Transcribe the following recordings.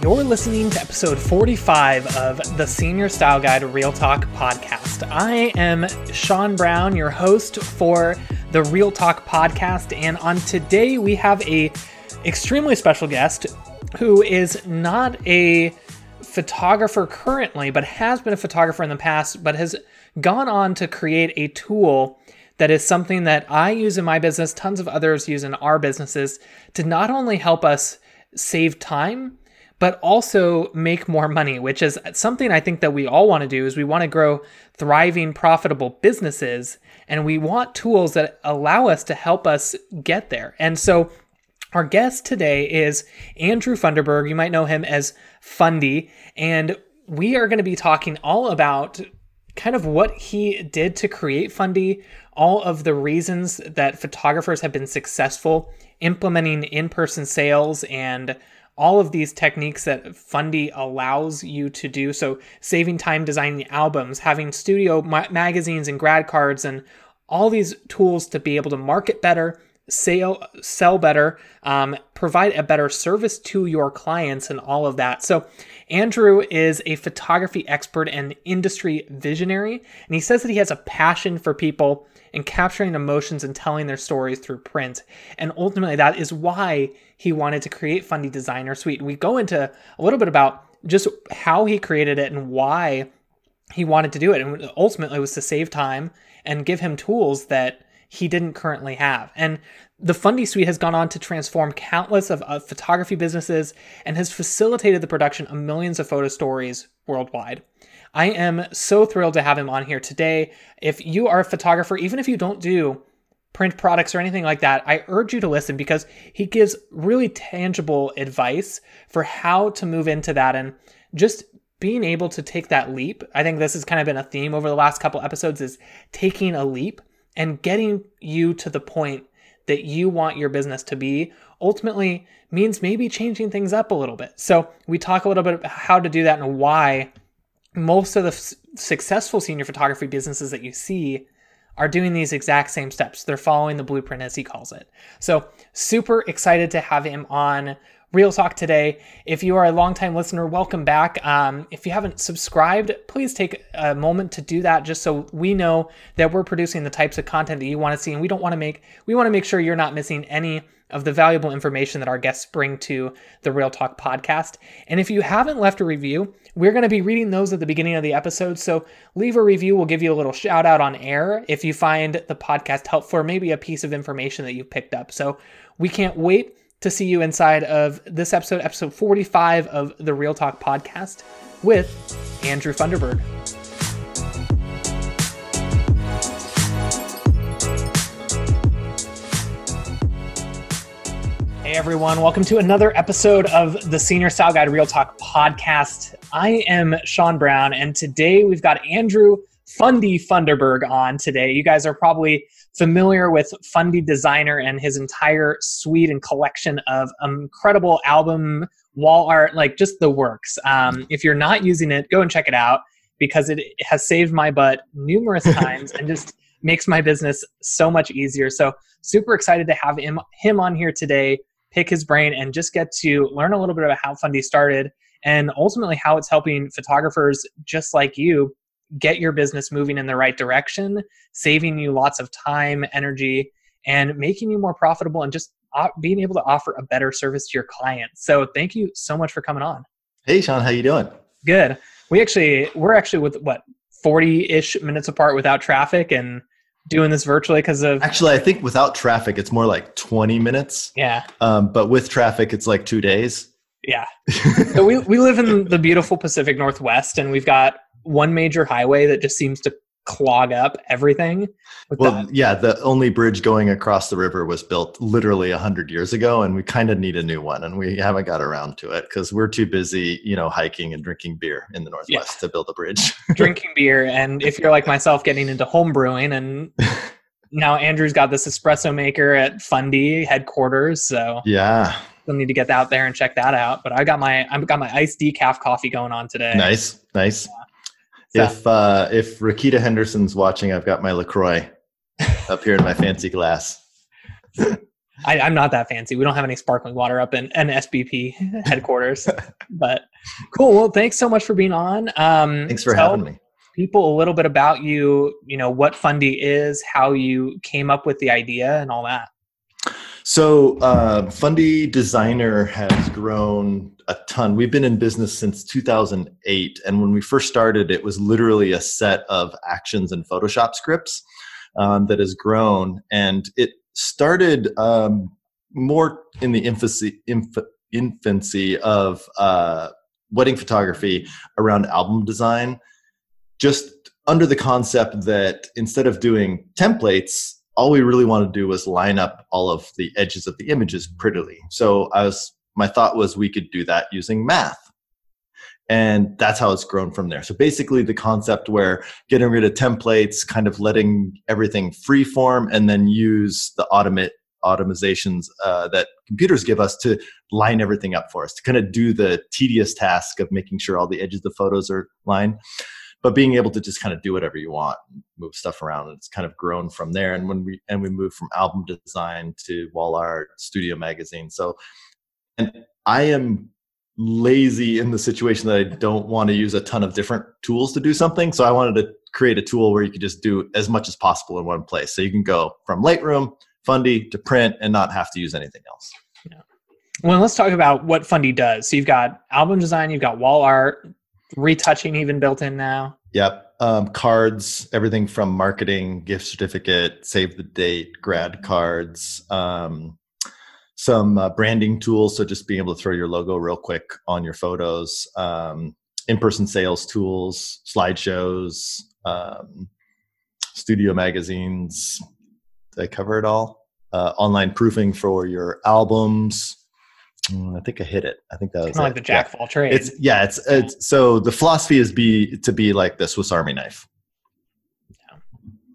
You're listening to episode 45 of the Senior Style Guide Real Talk podcast. I am Sean Brown, your host for the Real Talk podcast, and on today we have a extremely special guest who is not a photographer currently, but has been a photographer in the past, but has gone on to create a tool that is something that I use in my business, tons of others use in our businesses to not only help us save time, but also make more money, which is something I think that we all want to do is we want to grow thriving, profitable businesses and we want tools that allow us to help us get there. And so our guest today is Andrew Funderburg. You might know him as Fundy, and we are going to be talking all about kind of what he did to create Fundy, all of the reasons that photographers have been successful implementing in person sales and all of these techniques that Fundy allows you to do. So, saving time designing albums, having studio ma- magazines and grad cards, and all these tools to be able to market better, sell sell better, um, provide a better service to your clients, and all of that. So, Andrew is a photography expert and industry visionary, and he says that he has a passion for people and capturing emotions and telling their stories through print. And ultimately, that is why he wanted to create Fundy Designer Suite. We go into a little bit about just how he created it and why he wanted to do it. And ultimately, it was to save time and give him tools that he didn't currently have. And the Fundy Suite has gone on to transform countless of, of photography businesses and has facilitated the production of millions of photo stories worldwide. I am so thrilled to have him on here today. If you are a photographer, even if you don't do print products or anything like that, I urge you to listen because he gives really tangible advice for how to move into that and just being able to take that leap. I think this has kind of been a theme over the last couple episodes is taking a leap and getting you to the point that you want your business to be ultimately means maybe changing things up a little bit. So, we talk a little bit about how to do that and why most of the f- successful senior photography businesses that you see are doing these exact same steps. They're following the blueprint, as he calls it. So, super excited to have him on Real Talk today. If you are a longtime listener, welcome back. Um, if you haven't subscribed, please take a moment to do that, just so we know that we're producing the types of content that you want to see, and we don't want to make we want to make sure you're not missing any of the valuable information that our guests bring to the Real Talk podcast. And if you haven't left a review, we're going to be reading those at the beginning of the episode. So leave a review. We'll give you a little shout out on air if you find the podcast helpful or maybe a piece of information that you've picked up. So we can't wait to see you inside of this episode, episode 45 of the Real Talk podcast with Andrew Funderburg. Hey everyone, welcome to another episode of the Senior Style Guide Real Talk podcast. I am Sean Brown, and today we've got Andrew Fundy Funderburg on today. You guys are probably familiar with Fundy Designer and his entire suite and collection of incredible album wall art, like just the works. Um, if you're not using it, go and check it out because it has saved my butt numerous times and just makes my business so much easier. So super excited to have him him on here today pick his brain and just get to learn a little bit about how Fundy started and ultimately how it's helping photographers just like you get your business moving in the right direction, saving you lots of time, energy, and making you more profitable and just being able to offer a better service to your clients. So thank you so much for coming on. Hey Sean, how you doing? Good. We actually we're actually with what 40-ish minutes apart without traffic and doing this virtually because of actually i think without traffic it's more like 20 minutes yeah um, but with traffic it's like two days yeah so we, we live in the beautiful pacific northwest and we've got one major highway that just seems to clog up everything. well, that. yeah, the only bridge going across the river was built literally 100 years ago, and we kind of need a new one, and we haven't got around to it because we're too busy, you know, hiking and drinking beer in the Northwest yeah. to build a bridge. drinking beer, and if you're like myself, getting into home brewing, and now Andrew's got this espresso maker at Fundy headquarters, so yeah. Still need to get out there and check that out. But I got my I've got my iced decaf coffee going on today. Nice, nice. Yeah. So. If uh, if Rakita Henderson's watching, I've got my Lacroix up here in my fancy glass. I, am not that fancy. We don't have any sparkling water up in an SBP headquarters. but cool. Well, thanks so much for being on. Um, thanks for having me. People a little bit about you. You know what Fundy is, how you came up with the idea, and all that. So, uh, Fundy Designer has grown a ton. We've been in business since 2008. And when we first started, it was literally a set of actions and Photoshop scripts um, that has grown. And it started um, more in the infancy, inf- infancy of uh, wedding photography around album design, just under the concept that instead of doing templates, all we really wanted to do was line up all of the edges of the images prettily. So I was my thought was we could do that using math. And that's how it's grown from there. So basically, the concept where getting rid of templates, kind of letting everything free form, and then use the automate automizations uh, that computers give us to line everything up for us, to kind of do the tedious task of making sure all the edges of the photos are lined but being able to just kind of do whatever you want move stuff around it's kind of grown from there. And when we and we moved from album design to wall art studio magazine. So and i am lazy in the situation that i don't want to use a ton of different tools to do something. So i wanted to create a tool where you could just do as much as possible in one place. So you can go from lightroom fundy to print and not have to use anything else. Yeah. well let's talk about what fundy does. So you've got album design you've got wall art retouching even built in now Yep. Um, cards, everything from marketing, gift certificate, save the date, grad cards, um, some uh, branding tools. So just being able to throw your logo real quick on your photos, um, in person sales tools, slideshows, um, studio magazines. Did I cover it all? Uh, online proofing for your albums, I think I hit it. I think that was like the jack yeah. of all trades. It's yeah. It's it's so the philosophy is be to be like the Swiss Army knife. Yeah.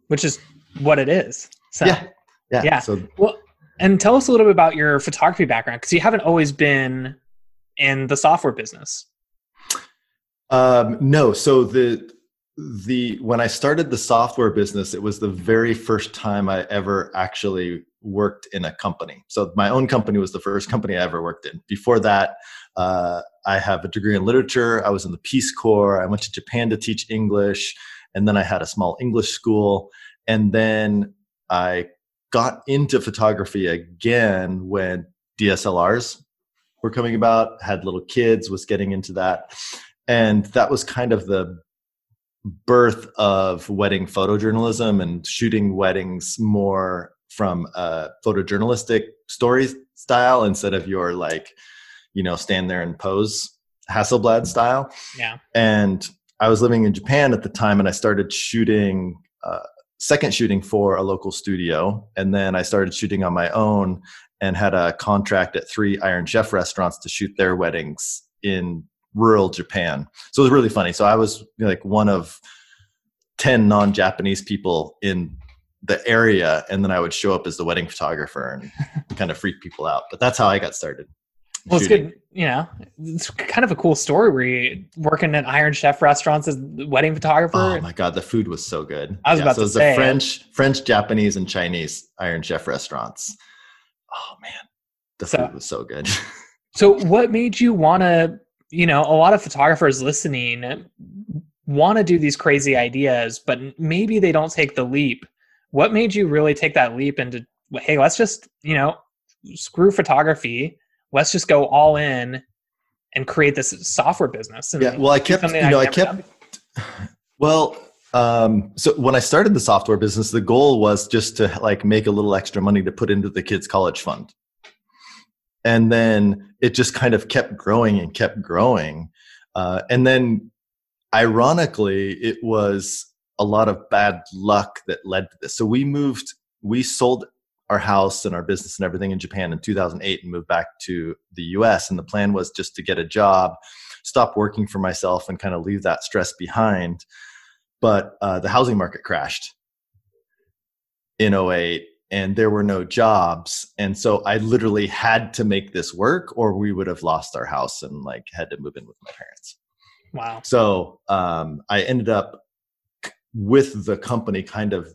Which is what it is. So, yeah. Yeah. Yeah. So well, and tell us a little bit about your photography background because you haven't always been in the software business. Um, no. So the the when I started the software business, it was the very first time I ever actually worked in a company. So my own company was the first company I ever worked in. Before that, uh, I have a degree in literature. I was in the Peace Corps. I went to Japan to teach English, and then I had a small English school. And then I got into photography again when DSLRs were coming about. Had little kids, was getting into that, and that was kind of the birth of wedding photojournalism and shooting weddings more from a photojournalistic story style instead of your like you know stand there and pose hasselblad style. Yeah. And i was living in japan at the time and i started shooting uh, second shooting for a local studio. And then i started shooting on my own and had a contract at three iron chef restaurants to shoot their weddings in rural japan. So it was really funny. So i was like one of 10 non-japanese people in the area and then I would show up as the wedding photographer and kind of freak people out. But that's how I got started. Well, shooting. it's good. You know, it's kind of a cool story where you working at Iron Chef restaurants as wedding photographer. Oh my god, the food was so good. I was yeah, about so to say the French, French, Japanese, and Chinese Iron Chef restaurants. Oh man, the so, food was so good. so, what made you want to? You know, a lot of photographers listening want to do these crazy ideas, but maybe they don't take the leap what made you really take that leap into hey let's just you know screw photography. Let's just go all in and create this software business yeah well i kept you know i kept well um, so when i started the software business the goal was just to like make a little extra money to put into the kids college fund. And then it just kind of kept growing and kept growing. Uh, and then ironically it was a lot of bad luck that led to this. So we moved, we sold our house and our business and everything in Japan in 2008 and moved back to the US. And the plan was just to get a job, stop working for myself, and kind of leave that stress behind. But uh, the housing market crashed in 08 and there were no jobs. And so I literally had to make this work or we would have lost our house and like had to move in with my parents. Wow. So um, I ended up with the company kind of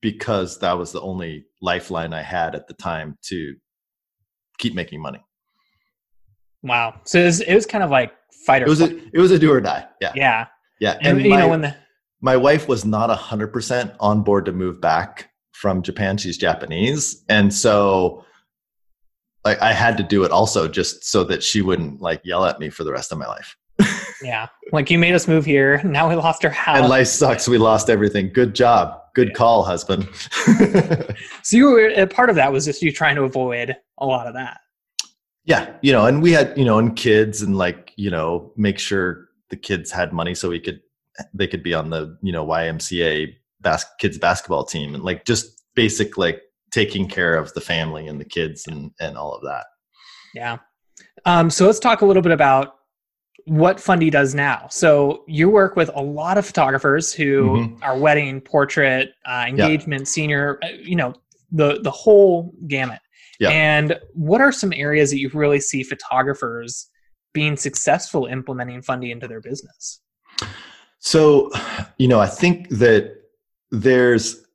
because that was the only lifeline I had at the time to keep making money. Wow. So it was, it was kind of like fight or It was a it was a do or die. Yeah. yeah. Yeah. And, you my, know when the my wife was not a hundred percent on board to move back from Japan. She's Japanese. And so like I had to do it also just so that she wouldn't like yell at me for the rest of my life. yeah, like you made us move here. Now we lost our house. And life sucks. We lost everything. Good job. Good Yeah. call, husband. So you were a part of that was just you trying to avoid a lot of that. yeah, you know, and we had, you know, and kids and like, you know, make sure the kids had money so we could they could be on the, you know, YMCA bas- kids basketball team and like just basic like taking care of the family and the kids and and all of that. Yeah. Um, so let's talk a little bit about what Fundy does now. So you work with a lot of photographers who Mhm. are wedding, portrait, uh, engagement, senior, uh, you know, the the whole gamut. Yeah. And what are some areas that you really see photographers being successful implementing Fundy into their business? So, you know, I think that there's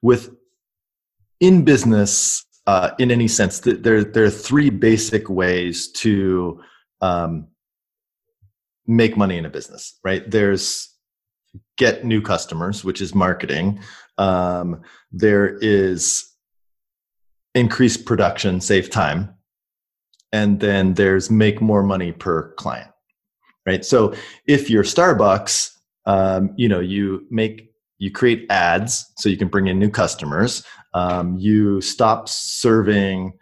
with in business, uh, in any sense, that there there are three basic ways to um, make money in a business. Right? There's get new customers, which is marketing. Um, there is increase production, save time, and then there's make more money per client. Right? So if you're Starbucks, um, you know, you make you create ads so you can bring in new customers. Um, you stop serving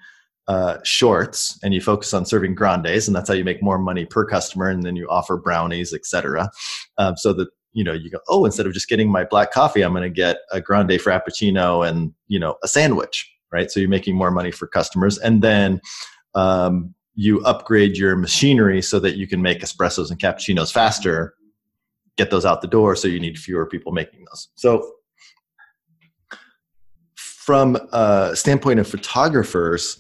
uh, shorts and you focus on serving grandes, and that's how you make more money per customer. And then you offer brownies, etc. Um, so that you know you go, oh, instead of just getting my black coffee, I'm going to get a grande frappuccino and you know a sandwich, right? So you're making more money for customers, and then um, you upgrade your machinery so that you can make espressos and cappuccinos faster get those out the door so you need fewer people making those so from a standpoint of photographers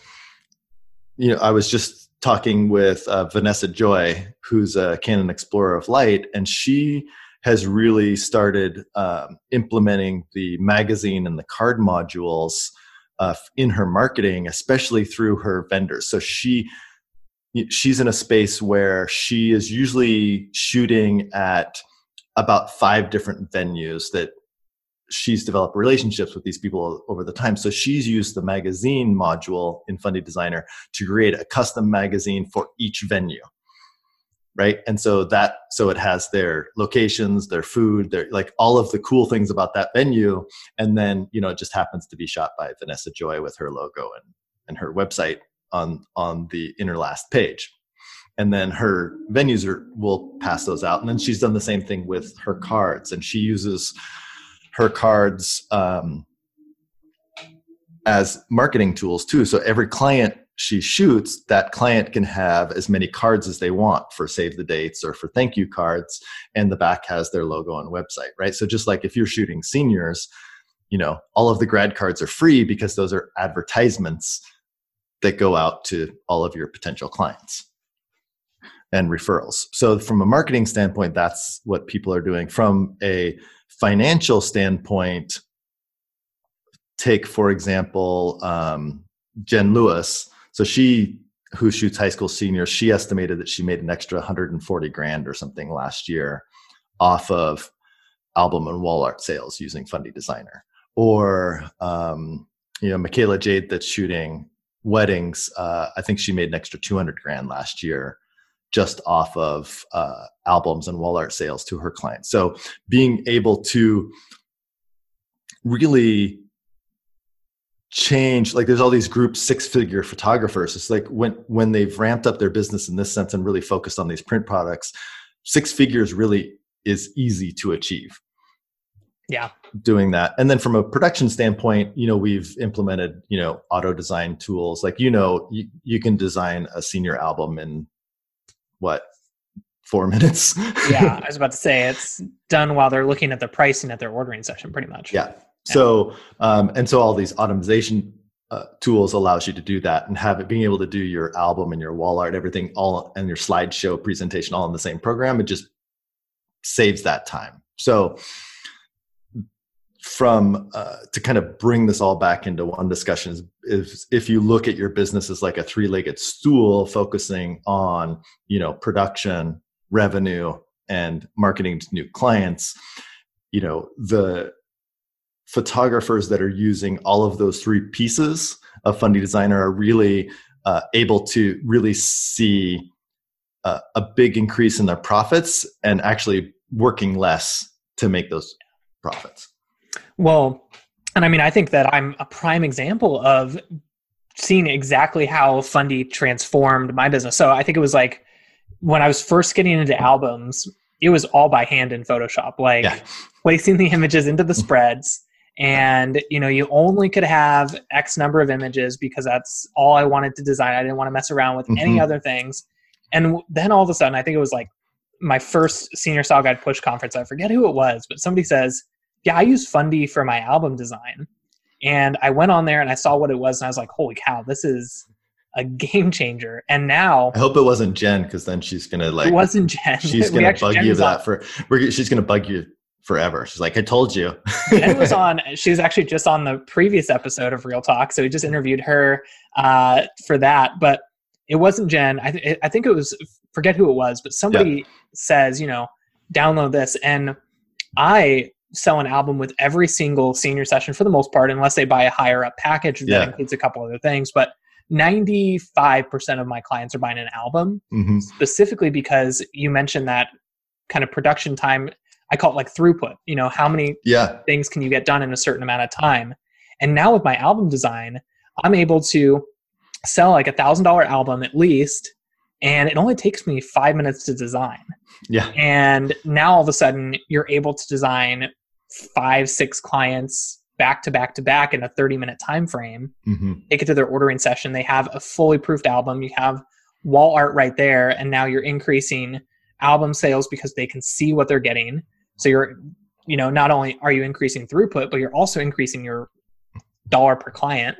you know i was just talking with uh, vanessa joy who's a canon explorer of light and she has really started um, implementing the magazine and the card modules uh, in her marketing especially through her vendors. So she she's in a space where she is usually shooting at about five different venues that she's developed relationships with these people over the time. So she's used the magazine module in Fundy Designer to create a custom magazine for each venue. Right. And so that, so it has their locations, their food, their like all of the cool things about that venue. And then, you know, it just happens to be shot by Vanessa Joy with her logo and, and her website on, on the inner last page and then her venues are, will pass those out and then she's done the same thing with her cards and she uses her cards um, as marketing tools too so every client she shoots that client can have as many cards as they want for save the dates or for thank you cards and the back has their logo and website right so just like if you're shooting seniors you know all of the grad cards are free because those are advertisements that go out to all of your potential clients and referrals. So, from a marketing standpoint, that's what people are doing. From a financial standpoint, take, for example, um, Jen Lewis. So, she, who shoots high school seniors, she estimated that she made an extra 140 grand or something last year off of album and wall art sales using Fundy Designer. Or, um, you know, Michaela Jade that's shooting weddings. Uh, I think she made an extra 200 grand last year just off of uh, albums and wall art sales to her clients. So being able to really change like there's all these group six figure photographers it's like when when they've ramped up their business in this sense and really focused on these print products six figures really is easy to achieve Yeah. doing that and then from a production standpoint you know we've implemented you know auto design tools like you know you, you can design a senior album in what four minutes Yeah. I was about to say it's done while they're looking at the pricing at their ordering session, pretty much. yeah so um, and so all these automation uh, tools allows you to do that and have it being able to do your album and your wall art everything all and your slideshow presentation all in the same program it just saves that time so from uh, to kind of bring this all back into one discussion is if, you look at your business as like a three-legged stool focusing on you know production revenue and marketing to new clients you know the photographers that are using all of those three pieces of fundy designer are really uh, able to really see uh, a big increase in their profits and actually working less to make those profits well, and I mean, I think that I'm a prime example of seeing exactly how Fundy transformed my business. So I think it was like when I was first getting into albums, it was all by hand in Photoshop, like yeah. placing the images into the spreads. And you know, you only could have X number of images because that's all I wanted to design. I didn't want to mess around with mm-hmm. any other things. And then all of a sudden, I think it was like my first senior style guide push conference. I forget who it was, but somebody says, yeah, I use Fundy for my album design. And I went on there and I saw what it was and I was like, holy cow, this is a game changer. And now I hope it wasn't Jen because then she's gonna like it wasn't Jen. She's gonna bug Jen you that for we're, she's gonna bug you forever. She's like, I told you. Jen was on. She was actually just on the previous episode of Real Talk, so we just interviewed her uh, for that. But it wasn't Jen. I, th- I think it was forget who it was, but somebody yeah. says, you know, download this, and I sell an album with every single senior session for the most part, unless they buy a higher up package that yeah. includes a couple other things. But 95% of my clients are buying an album mm-hmm. specifically because you mentioned that kind of production time. I call it like throughput. You know, how many yeah. things can you get done in a certain amount of time? And now with my album design, I'm able to sell like a thousand dollar album at least, and it only takes me five minutes to design. Yeah. And now all of a sudden you're able to design five six clients back to back to back in a 30 minute time frame mm-hmm. take it to their ordering session. They have a fully proofed album. You have wall art right there. And now you're increasing album sales because they can see what they're getting. So you're you know not only are you increasing throughput but you're also increasing your dollar per client.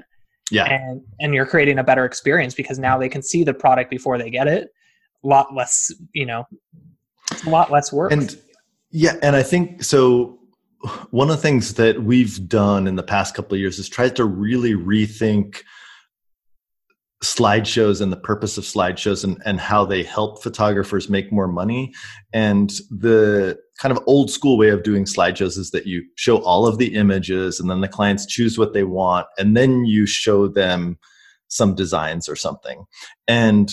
Yeah. And and you're creating a better experience because now they can see the product before they get it. A lot less you know a lot less work. And yeah and i think so one of the things that we've done in the past couple of years is try to really rethink slideshows and the purpose of slideshows and, and how they help photographers make more money. And the kind of old school way of doing slideshows is that you show all of the images and then the clients choose what they want and then you show them some designs or something. And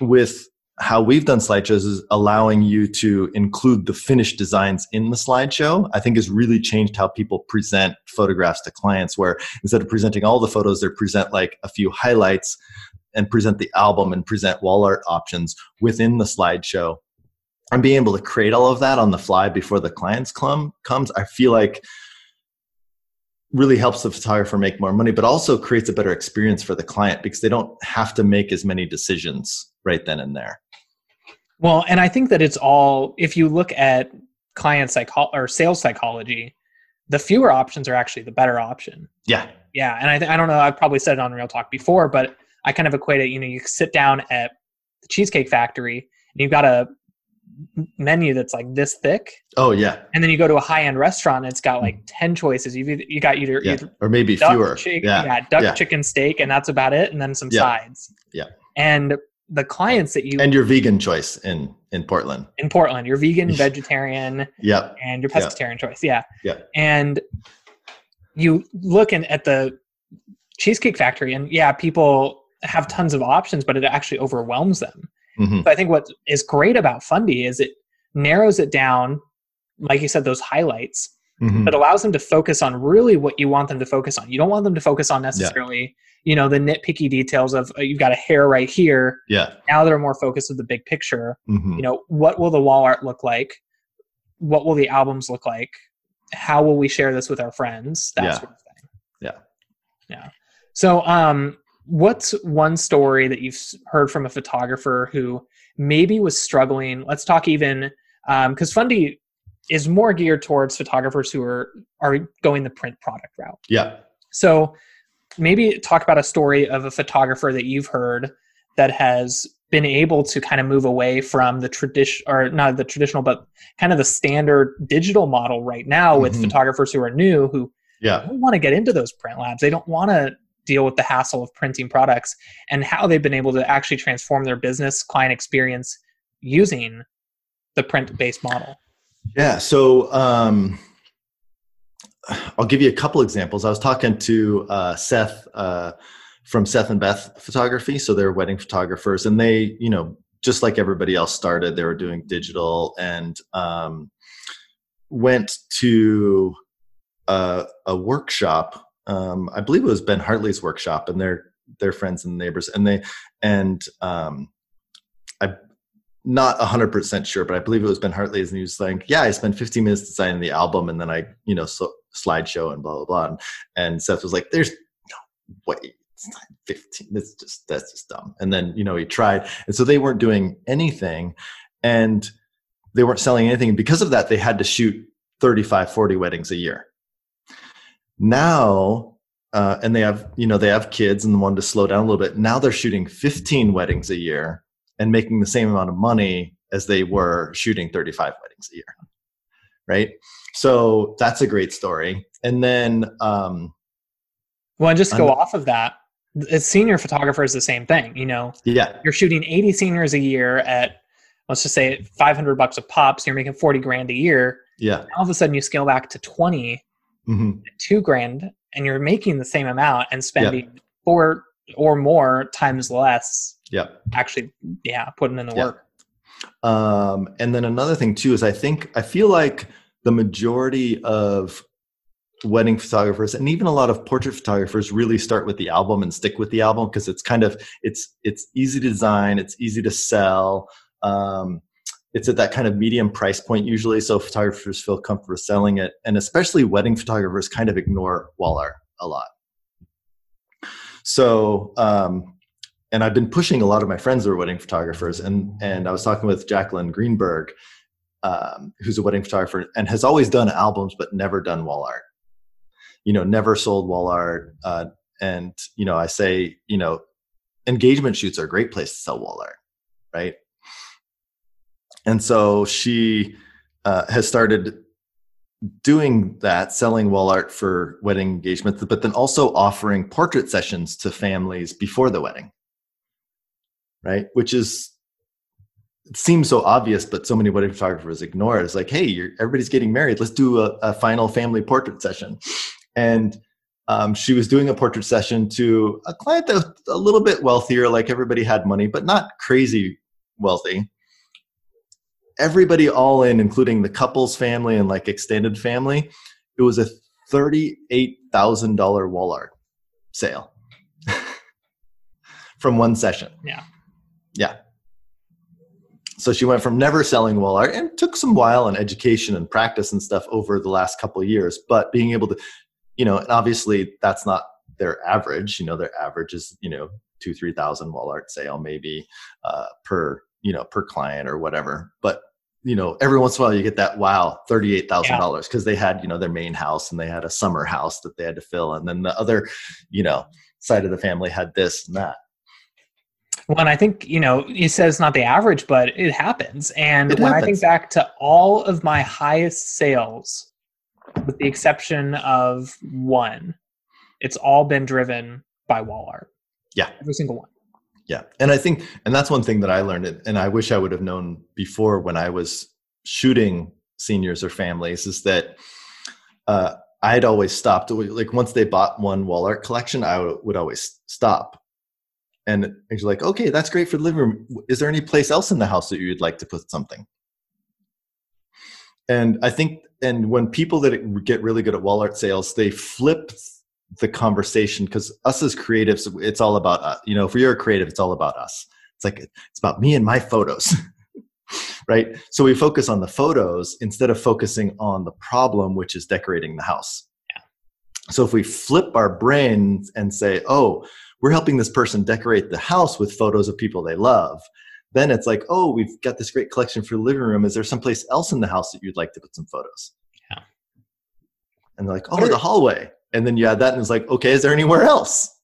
with how we've done slideshows is allowing you to include the finished designs in the slideshow i think has really changed how people present photographs to clients where instead of presenting all the photos they present like a few highlights and present the album and present wall art options within the slideshow. And being able to create all of that on the fly before the clients come comes i feel like really helps the photographer make more money but also creates a better experience for the client because they don't have to make as many decisions right then and there well, and I think that it's all if you look at client psycho or sales psychology, the fewer options are actually the better option. Yeah. Yeah, and I th- I don't know, I've probably said it on Real Talk before, but I kind of equate it, you know, you sit down at the Cheesecake Factory and you've got a menu that's like this thick. Oh yeah. And then you go to a high end restaurant and it's got like mm. ten choices. You've you got either, yeah. either or maybe fewer. Chick, yeah. yeah, duck, yeah. chicken, steak, and that's about it, and then some sides. Yeah. And the clients that you and your vegan choice in in Portland. In Portland, your vegan, vegetarian, yep, and your pescatarian yep. choice, yeah, yeah. And you look in, at the Cheesecake Factory, and yeah, people have tons of options, but it actually overwhelms them. Mm-hmm. So I think what is great about Fundy is it narrows it down, like you said, those highlights, mm-hmm. but allows them to focus on really what you want them to focus on. You don't want them to focus on necessarily. Yeah you know the nitpicky details of uh, you've got a hair right here yeah now they're more focused with the big picture mm-hmm. you know what will the wall art look like what will the albums look like how will we share this with our friends that yeah. sort of thing yeah yeah so um what's one story that you've heard from a photographer who maybe was struggling let's talk even because um, fundy is more geared towards photographers who are are going the print product route yeah so maybe talk about a story of a photographer that you've heard that has been able to kind of move away from the tradition or not the traditional but kind of the standard digital model right now with mm-hmm. photographers who are new who Yeah. Don't want to get into those print labs. They don't want to deal with the hassle of printing products and how they've been able to actually transform their business client experience using the print based model. Yeah. So um, I'll give you a couple examples. I was talking to uh, Seth uh, from Seth and Beth Photography. So they're wedding photographers, and they, you know, just like everybody else started, they were doing digital and um, went to a, a workshop. Um, I believe it was Ben Hartley's workshop, and they're their friends and neighbors, and they and um, not 100% sure but i believe it was ben hartley's and he was like yeah i spent 15 minutes designing the album and then i you know so slideshow and blah blah blah. And, and Seth was like, "There's no way." It's not 15 that's just that's just dumb. And then you know he tried and so they weren't doing anything and they weren't selling anything. And because of that they had to shoot 35 40 weddings a year. Now uh, and they have you know they have kids and wanted to slow down a little bit. Now they're shooting 15 weddings a year and making the same amount of money as they were shooting 35 weddings a year right so that's a great story. And then, um, well, and just go off of that. As senior photographer is the same thing. You know, yeah, you're shooting 80 seniors a year at let's just say 500 bucks a pop, so you're making 40 grand a year. Yeah. All of a sudden, you scale back to 20, mm-hmm. two grand, and you're making the same amount and spending yep. four or more times less. Yeah. Actually, yeah, putting in the yep. work. Um, and then another thing too is I think I feel like the majority of wedding photographers and even a lot of portrait photographers really start with the album and stick with the album because it's kind of it's it's easy to design it's easy to sell um, it's at that kind of medium price point usually so photographers feel comfortable selling it and especially wedding photographers kind of ignore wall art a lot so um, and i've been pushing a lot of my friends who are wedding photographers and and i was talking with jacqueline greenberg um, who's a wedding photographer and has always done albums but never done wall art. You know never sold wall art uh, and you know i say you know engagement shoots are a great place to sell wall art right? And so she uh, has started doing that selling wall art for wedding engagements but then also offering portrait sessions to families before the wedding right which is it seems so obvious, but so many wedding photographers ignore it. It's like, hey, everybody's getting married. Let's do a, a final family portrait session. And um, she was doing a portrait session to a client that was a little bit wealthier, like everybody had money, but not crazy wealthy. Everybody all in, including the couple's family and like extended family, it was a $38,000 wall art sale from one session. Yeah. Yeah. So she went from never selling wall art and took some while and education and practice and stuff over the last couple of years but being able to you know and obviously that's not their average you know their average is you know two three thousand wall art sale maybe uh, per you know per client or whatever. But you know every once in a while you get that wow $38000 because they had you know their main house and they had a summer house that they had to fill. And then the other you know side of the family had this and that and I think, you know, he says not the average, but it happens. And it when happens. I think back to all of my highest sales, with the exception of one, it's all been driven by wall art. Yeah. Every single one. Yeah. And I think, and that's one thing that I learned, and I wish I would have known before when I was shooting seniors or families, is that uh, I'd always stopped. Like once they bought one wall art collection, I would always stop and he's like, okay, that's great for the living room. Is there any place else in the house that you'd like to put something? And I think, and when people that get really good at wall art sales, they flip the conversation because us as creatives, it's all about us. You know, if you're a creative, it's all about us. It's like it's about me and my photos, right? So we focus on the photos instead of focusing on the problem, which is decorating the house. Yeah. So if we flip our brains and say, oh, we're helping this person decorate the house with photos of people they love. Then it's like oh we've got this great collection for the living room. Is there someplace else in the house that you'd like to put some photos? Yeah. And they're like oh the hallway. And then you add that and it's like okay is there anywhere else?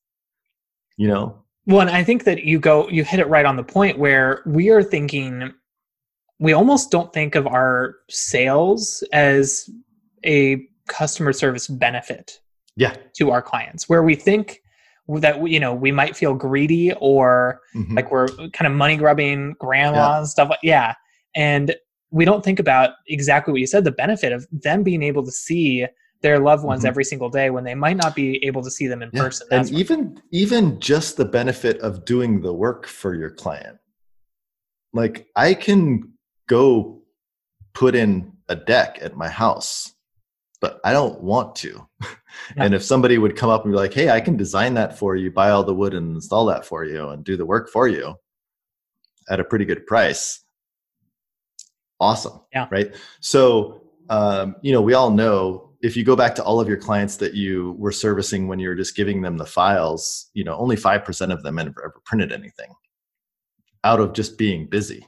You know? Well and i think that you go you hit it right on the point where we are thinking we almost don't think of our sales as a customer service benefit yeah. to our clients. Where we think that you know we might feel greedy or mm-hmm. like we're kind of money grubbing grandma yeah. and stuff like yeah and we don't think about exactly what you said the benefit of them being able to see their loved ones mm-hmm. every single day when they might not be able to see them in yeah. person That's and even even just the benefit of doing the work for your client like i can go put in a deck at my house but I don't want to. Yeah. And if somebody would come up and be like, hey, I can design that for you, buy all the wood and install that for you and do the work for you at a pretty good price, awesome. Yeah. Right. So, um, you know, we all know if you go back to all of your clients that you were servicing when you were just giving them the files, you know, only 5% of them ever, ever printed anything out of just being busy.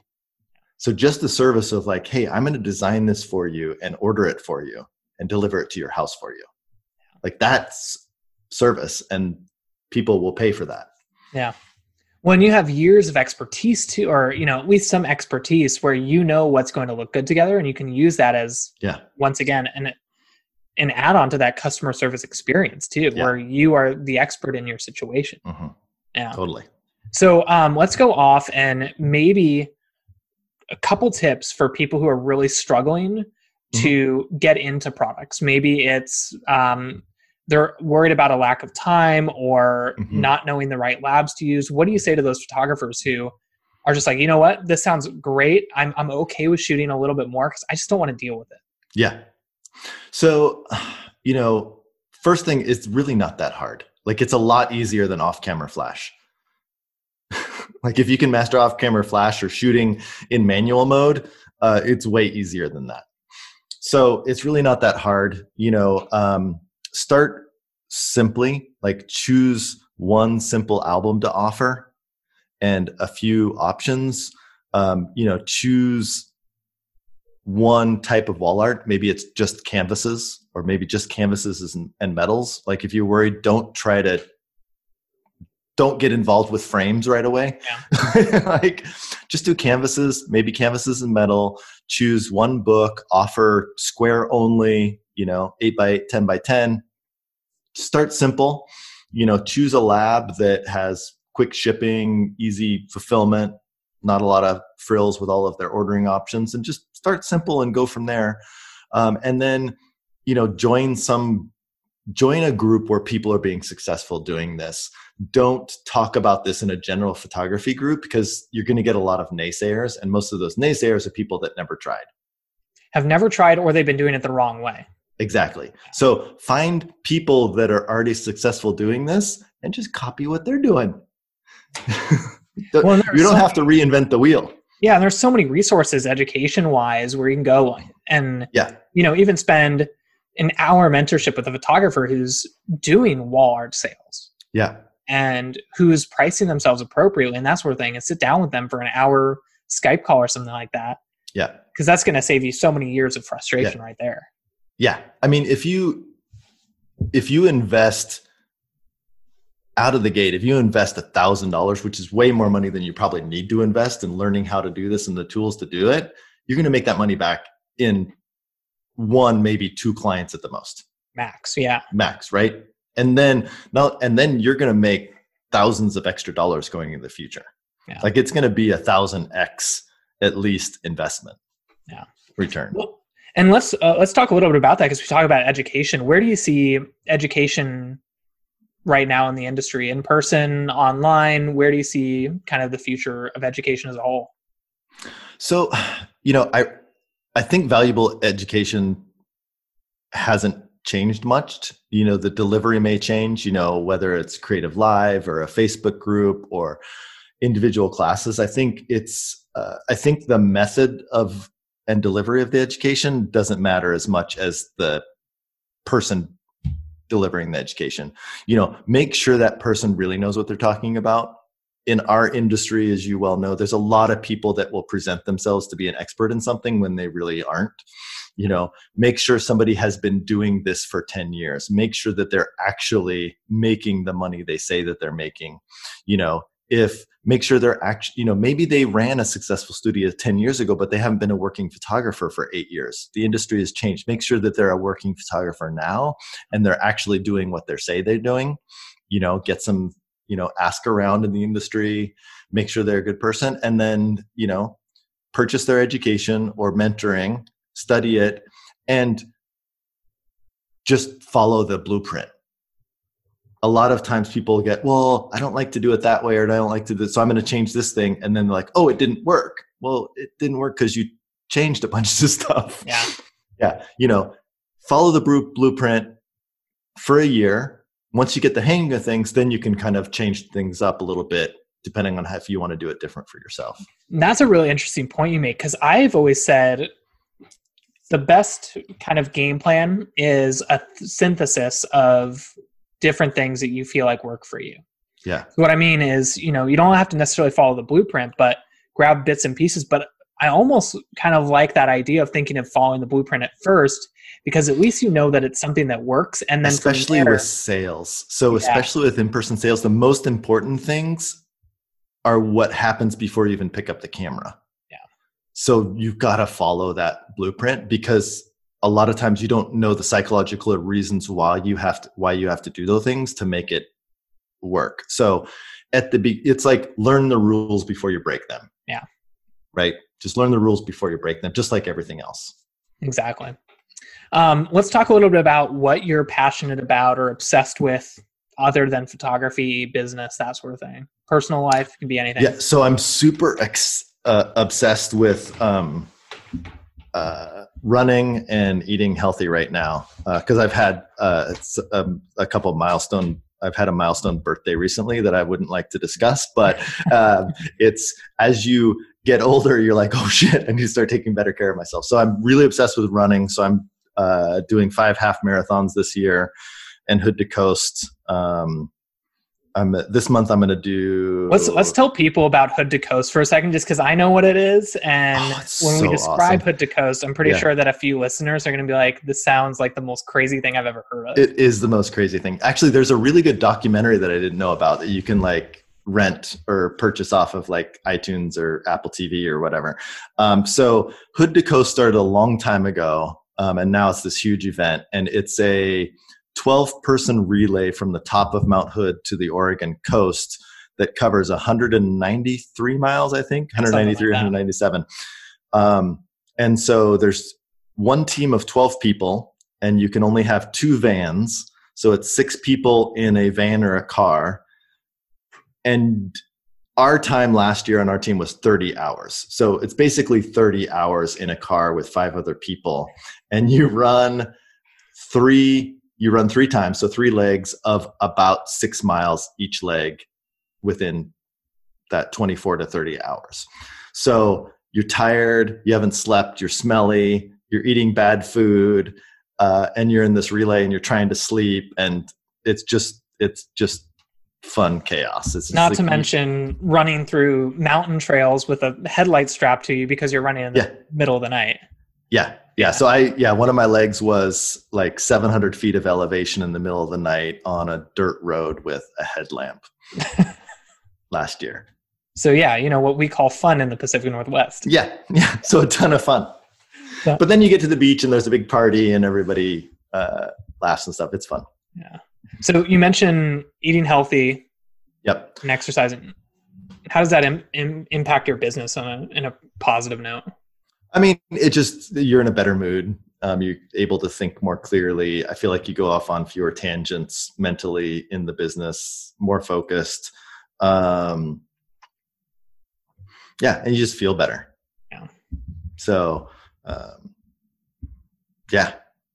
So just the service of like, hey, I'm going to design this for you and order it for you and deliver it to your house for you. Like that's service and people will pay for that. Yeah. When you have years of expertise too, or you know, at least some expertise where you know what's going to look good together and you can use that as yeah, once again, and an add on to that customer service experience too, yeah. where you are the expert in your situation. Mm-hmm. Yeah. Totally. So um, let's go off and maybe a couple tips for people who are really struggling. To mm-hmm. get into products. Maybe it's um, they're worried about a lack of time or mm-hmm. not knowing the right labs to use. What do you say to those photographers who are just like, you know what, this sounds great. I'm I'm okay with shooting a little bit more because I just don't want to deal with it. Yeah. So, you know, first thing is really not that hard. Like it's a lot easier than off-camera flash. like if you can master off-camera flash or shooting in manual mode, uh, it's way easier than that. So it's really not that hard. You know, um, start simply, like choose one simple album to offer and a few options. Um, you know, choose one type of wall art. Maybe it's just canvases, or maybe just canvases and, and metals. Like if you're worried, don't try to don't get involved with frames right away. Yeah. like just do canvases, maybe canvases and metal, choose one book, offer square only, you know, 8 by 8, 10 by 10. Start simple, you know, choose a lab that has quick shipping, easy fulfillment, not a lot of frills with all of their ordering options and just start simple and go from there. Um, and then, you know, join some join a group where people are being successful doing this. Don't talk about this in a general photography group because you're going to get a lot of naysayers, and most of those naysayers are people that never tried. Have never tried, or they've been doing it the wrong way. Exactly. So find people that are already successful doing this and just copy what they're doing. well, you don't so have to reinvent the wheel. Yeah, and there's so many resources education wise where you can go and yeah, you know, even spend an hour mentorship with a photographer who's doing wall art sales. Yeah. And who's pricing themselves appropriately and that sort of thing and sit down with them for an hour Skype call or something like that. Yeah. Because that's going to save you so many years of frustration yeah. right there. Yeah. I mean, if you if you invest out of the gate, if you invest a thousand dollars, which is way more money than you probably need to invest in learning how to do this and the tools to do it, you're going to make that money back in one maybe two clients at the most max yeah max right and then now and then you're going to make thousands of extra dollars going in the future. Yeah. like it's going to be a thousand x at least investment. Yeah. Return. Well, and let's uh, let's talk a little bit about that because we talk about education. Where do you see education right now in the industry? In person online? Where do you see kind of the future of education as a whole? So you know i I think valuable education hasn't changed much. You know, the delivery may change, you know, whether it's Creative Live or a Facebook group or individual classes. I think it's, uh, I think the method of and delivery of the education doesn't matter as much as the person delivering the education. You know, make sure that person really knows what they're talking about in our industry, as you well know, there's a lot of people that will present themselves to be an expert in something when they really aren't. You know, make sure somebody has been doing this for 10 years. Make sure that they're actually making the money they say that they're making. You know, if make sure they're actually you know maybe they ran a successful studio 10 years ago but they haven't been a working photographer for eight years the industry has changed make sure that they're a working photographer now and they're actually doing what they say they're doing you know get some you know ask around in the industry make sure they're a good person and then you know purchase their education or mentoring study it and just follow the blueprint a lot of times people get, well, I don't like to do it that way, or I don't like to do this, so I'm going to change this thing, and then they're like, oh, it didn't work. Well, it didn't work because you changed a bunch of stuff. Yeah, yeah. You know, follow the blueprint for a year. Once you get the hang of things, then you can kind of change things up a little bit, depending on how, if you want to do it different for yourself. That's a really interesting point you make because I've always said the best kind of game plan is a synthesis of different things that you feel like work for you. Yeah. What I mean is, you know, you don't have to necessarily follow the blueprint, but grab bits and pieces. But I almost kind of like that idea of thinking of following the blueprint at first because at least you know that it's something that works and then especially there, with sales so yeah. especially with in-person sales the most important things are what happens before you even pick up the camera so you've got to follow that blueprint because a lot of times you don't know the psychological reasons why you have to why you have to do those things to make it work. So at the be it's like learn the rules before you break them. Yeah. Right? Just learn the rules before you break them just like everything else. Exactly. Um, let's talk a little bit about what you're passionate about or obsessed with other than photography business that sort of thing. Personal life can be anything. Yeah so i'm super ex- uh, obsessed with um, uh, running and eating healthy right now because uh, I've had uh, a, um, a, couple milestone. I've had a milestone birthday recently that I wouldn't like to discuss, but uh, it's as you get older, you're like, oh shit, I need to start taking better care of myself. So I'm really obsessed with running. So I'm uh, doing five half marathons this year and hood to coast. Um, I'm this month. I'm going to do. Let's let's tell people about Hood to Coast for a second, just because I know what it is, and oh, when so we describe awesome. Hood to Coast, I'm pretty yeah. sure that a few listeners are going to be like, "This sounds like the most crazy thing I've ever heard of." It is the most crazy thing. Actually, there's a really good documentary that I didn't know about that you can like rent or purchase off of like iTunes or Apple TV or whatever. Um, so Hood to Coast started a long time ago, um, and now it's this huge event, and it's a 12 person relay from the top of Mount Hood to the Oregon coast that covers 193 miles, I think, 193, like 197. Um, and so there's one team of 12 people, and you can only have two vans. So it's six people in a van or a car. And our time last year on our team was 30 hours. So it's basically 30 hours in a car with five other people. And you run three you run three times, so three legs of about six miles each leg within that 24 to 30 hours. So you're tired, you haven't slept, you're smelly, you're eating bad food, uh, and you're in this relay and you're trying to sleep, and it's just it's just fun chaos. It's not to mention running through mountain trails with a headlight strapped to you because you're running in the yeah. middle of the night. Yeah, yeah. So I yeah, one of my legs was like 700 feet of elevation in the middle of the night on a dirt road with a headlamp last year. So yeah, you know what we call fun in the Pacific Northwest. Yeah, yeah. So a ton of fun. But then you get to the beach and there's a big party and everybody uh, laughs and stuff. It's fun. Yeah. So you mentioned eating healthy. Yep. And exercising. How does that Im- Im- impact your business on a, in a positive note? I mean, it just you're in a better mood. Um, you're able to think more clearly. I feel like you go off on fewer tangents mentally in the business, more focused. Um, yeah, and you just feel better. Yeah. So, um, yeah,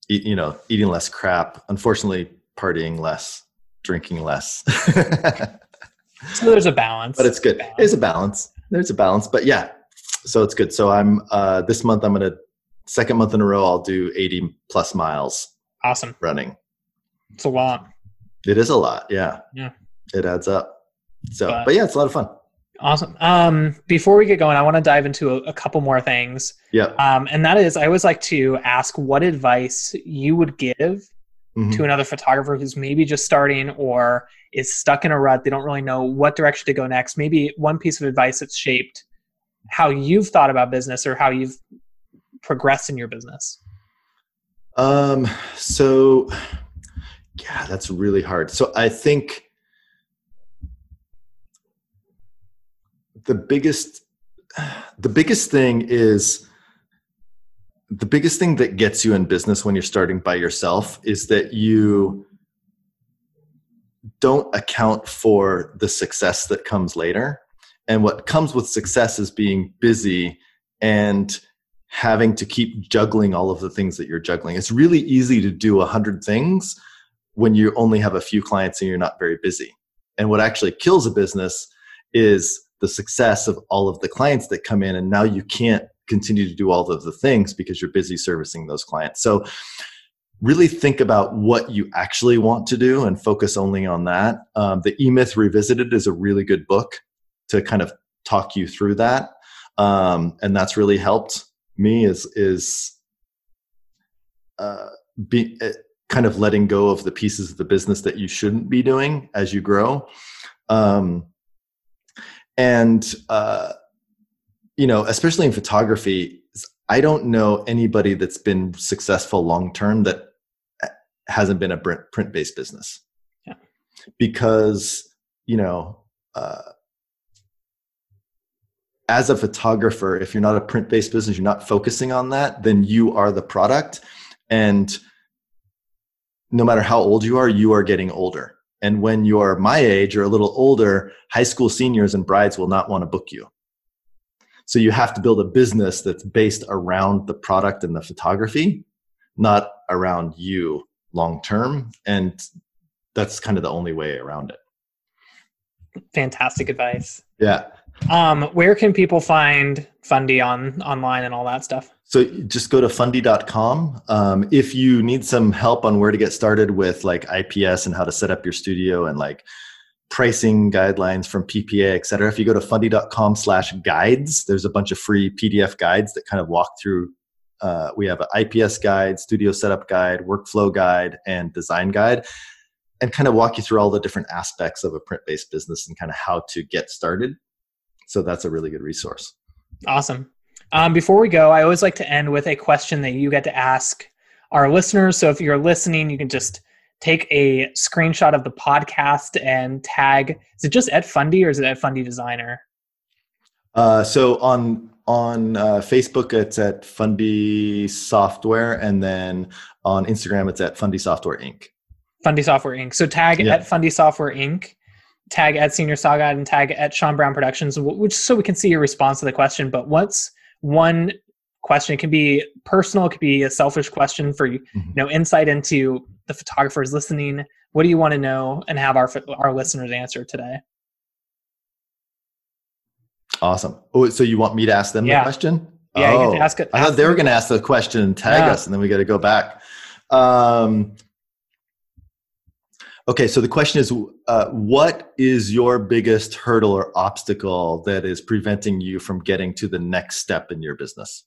eat, you know, eating less crap. Unfortunately, partying less, drinking less. so there's a balance. But it's good. There's a balance. There's a balance. But yeah, so it's good. So I'm uh, this month. I'm gonna second month in a row. I'll do 80 plus miles. Awesome running. It's a lot. It is a lot. Yeah. Yeah. It adds up. So, but, but yeah, it's a lot of fun. Awesome. Um, before we get going, I want to dive into a, a couple more things. Yeah. Um, and that is, I always like to ask what advice you would give mm-hmm. to another photographer who's maybe just starting or is stuck in a rut. They don't really know what direction to go next. Maybe one piece of advice that's shaped how you've thought about business or how you've progressed in your business. Um, so yeah, that's really hard. So I think the biggest the biggest thing is the biggest thing that gets you in business when you're starting by yourself is that you don't account for the success that comes later. And what comes with success is being busy and having to keep juggling all of the things that you're juggling. It's really easy to do a hundred things when you only have a few clients and you're not very busy. And what actually kills a business is the success of all of the clients that come in and now you can't continue to do all of the things because you're busy servicing those clients so really think about what you actually want to do and focus only on that um, the e-myth revisited is a really good book to kind of talk you through that. Um, and that's really helped me is is uh, be uh, kind of letting go of the pieces of the business that you shouldn't be doing as you grow. Um, and uh, you know especially in photography i don't know anybody that's been successful long term that uh, hasn't been a print based business. Yeah. because you know uh, as a photographer if you're not a print based business you're not focusing on that then you are the product and no matter how old you are you are getting older and when you're my age or a little older, high school seniors and brides will not want to book you. So you have to build a business that's based around the product and the photography, not around you long term. And that's kind of the only way around it. Fantastic advice. Yeah. Um, where can people find Fundy on online and all that stuff? So just go to fundy.com. Um, if you need some help on where to get started with like IPS and how to set up your studio and like pricing guidelines from PPA, et cetera, if you go to fundy.com slash guides, there's a bunch of free PDF guides that kind of walk through. Uh, we have an IPS guide, studio setup guide, workflow guide, and design guide, and kind of walk you through all the different aspects of a print based business and kind of how to get started. So that's a really good resource. Awesome. Um, before we go, I always like to end with a question that you get to ask our listeners. So if you're listening, you can just take a screenshot of the podcast and tag. Is it just at Fundy or is it at Fundy Designer? Uh, so on on uh, Facebook, it's at Fundy Software, and then on Instagram, it's at Fundy Software Inc. Fundy Software Inc. So tag yeah. at Fundy Software Inc tag at Senior Guide and tag at Sean Brown Productions, which so we can see your response to the question. But what's one question? It can be personal, it could be a selfish question for you mm-hmm. know insight into the photographers listening. What do you want to know and have our our listeners answer today? Awesome. Oh, so you want me to ask them yeah. the question? Yeah, oh, ask it. I thought they were going to ask the question and tag yeah. us, and then we got to go back. Um, Okay, so the question is uh, what is your biggest hurdle or obstacle that is preventing you from getting to the next step in your business?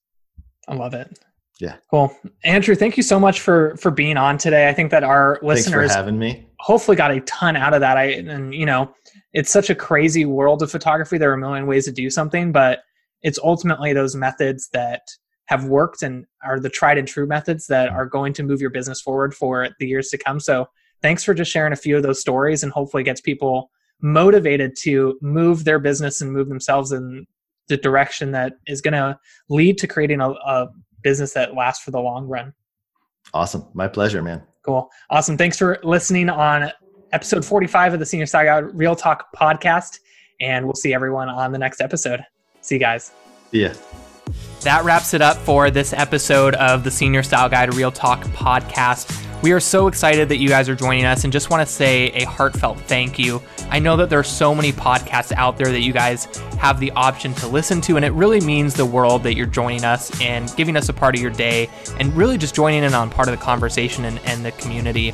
I love it. Yeah. Cool. Andrew, thank you so much for for being on today. I think that our listeners having me. Hopefully got a ton out of that. I and you know, it's such a crazy world of photography. There are a million ways to do something, but it's ultimately those methods that have worked and are the tried and true methods that are going to move your business forward for the years to come. So thanks for just sharing a few of those stories and hopefully gets people motivated to move their business and move themselves in the direction that is going to lead to creating a, a business that lasts for the long run. Awesome. My pleasure, man. Cool. Awesome. Thanks for listening on episode 45 of the Senior Guide Real Talk podcast. And we'll see everyone on the next episode. See you guys. Yeah. That wraps it up for this episode of the Senior Style Guide Real Talk podcast. We are so excited that you guys are joining us and just want to say a heartfelt thank you. I know that there are so many podcasts out there that you guys have the option to listen to, and it really means the world that you're joining us and giving us a part of your day and really just joining in on part of the conversation and, and the community.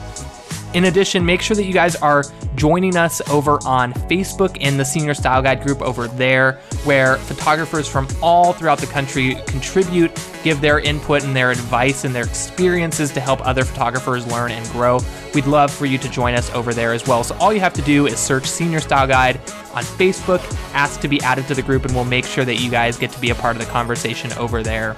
In addition, make sure that you guys are joining us over on Facebook in the Senior Style Guide group over there, where photographers from all throughout the country contribute, give their input and their advice and their experiences to help other photographers learn and grow. We'd love for you to join us over there as well. So all you have to do is search Senior Style Guide on Facebook, ask to be added to the group, and we'll make sure that you guys get to be a part of the conversation over there.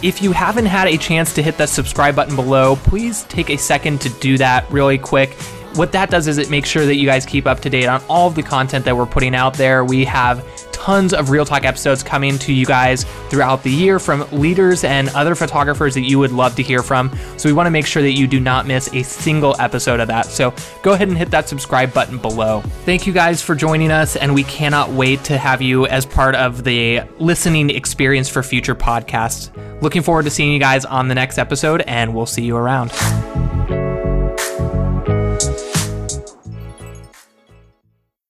If you haven't had a chance to hit that subscribe button below, please take a second to do that really quick what that does is it makes sure that you guys keep up to date on all of the content that we're putting out there. We have tons of Real Talk episodes coming to you guys throughout the year from leaders and other photographers that you would love to hear from. So we want to make sure that you do not miss a single episode of that. So go ahead and hit that subscribe button below. Thank you guys for joining us, and we cannot wait to have you as part of the listening experience for future podcasts. Looking forward to seeing you guys on the next episode, and we'll see you around.